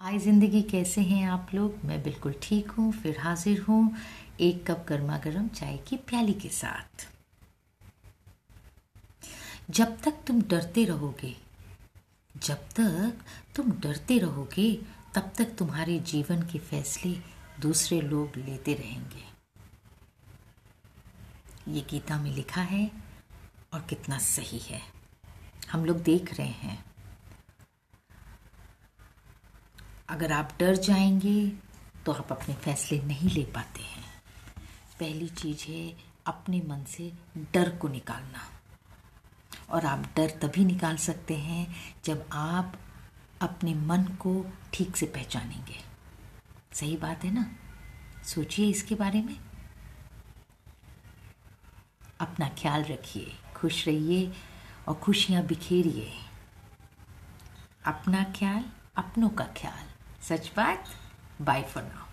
हाय ज़िंदगी कैसे हैं आप लोग? मैं बिल्कुल ठीक हूँ, फिर हाजिर हूँ एक कप गर्मा गर्म चाय की प्याली के साथ। जब तक तुम डरते रहोगे, जब तक तुम डरते रहोगे, तब तक तुम्हारे जीवन के फैसले दूसरे लोग लेते रहेंगे। ये गीता में लिखा है और कितना सही है। हम लोग देख रहे हैं अगर आप डर जाएँगे तो आप अपने फैसले नहीं ले पाते हैं। पहली चीज़ है अपने मन से डर को निकालना। और आप डर तभी निकाल सकते हैं, जब आप अपने मन को ठीक से पहचानेंगे। सही बात है ना? सोचिए इसके बारे में। अपना ख्याल रखिए, खुश रहिए और खुशियाँ बिखेरिए। अपना ख्याल अपनों का ख्याल। सच बात बाय फॉर नाउ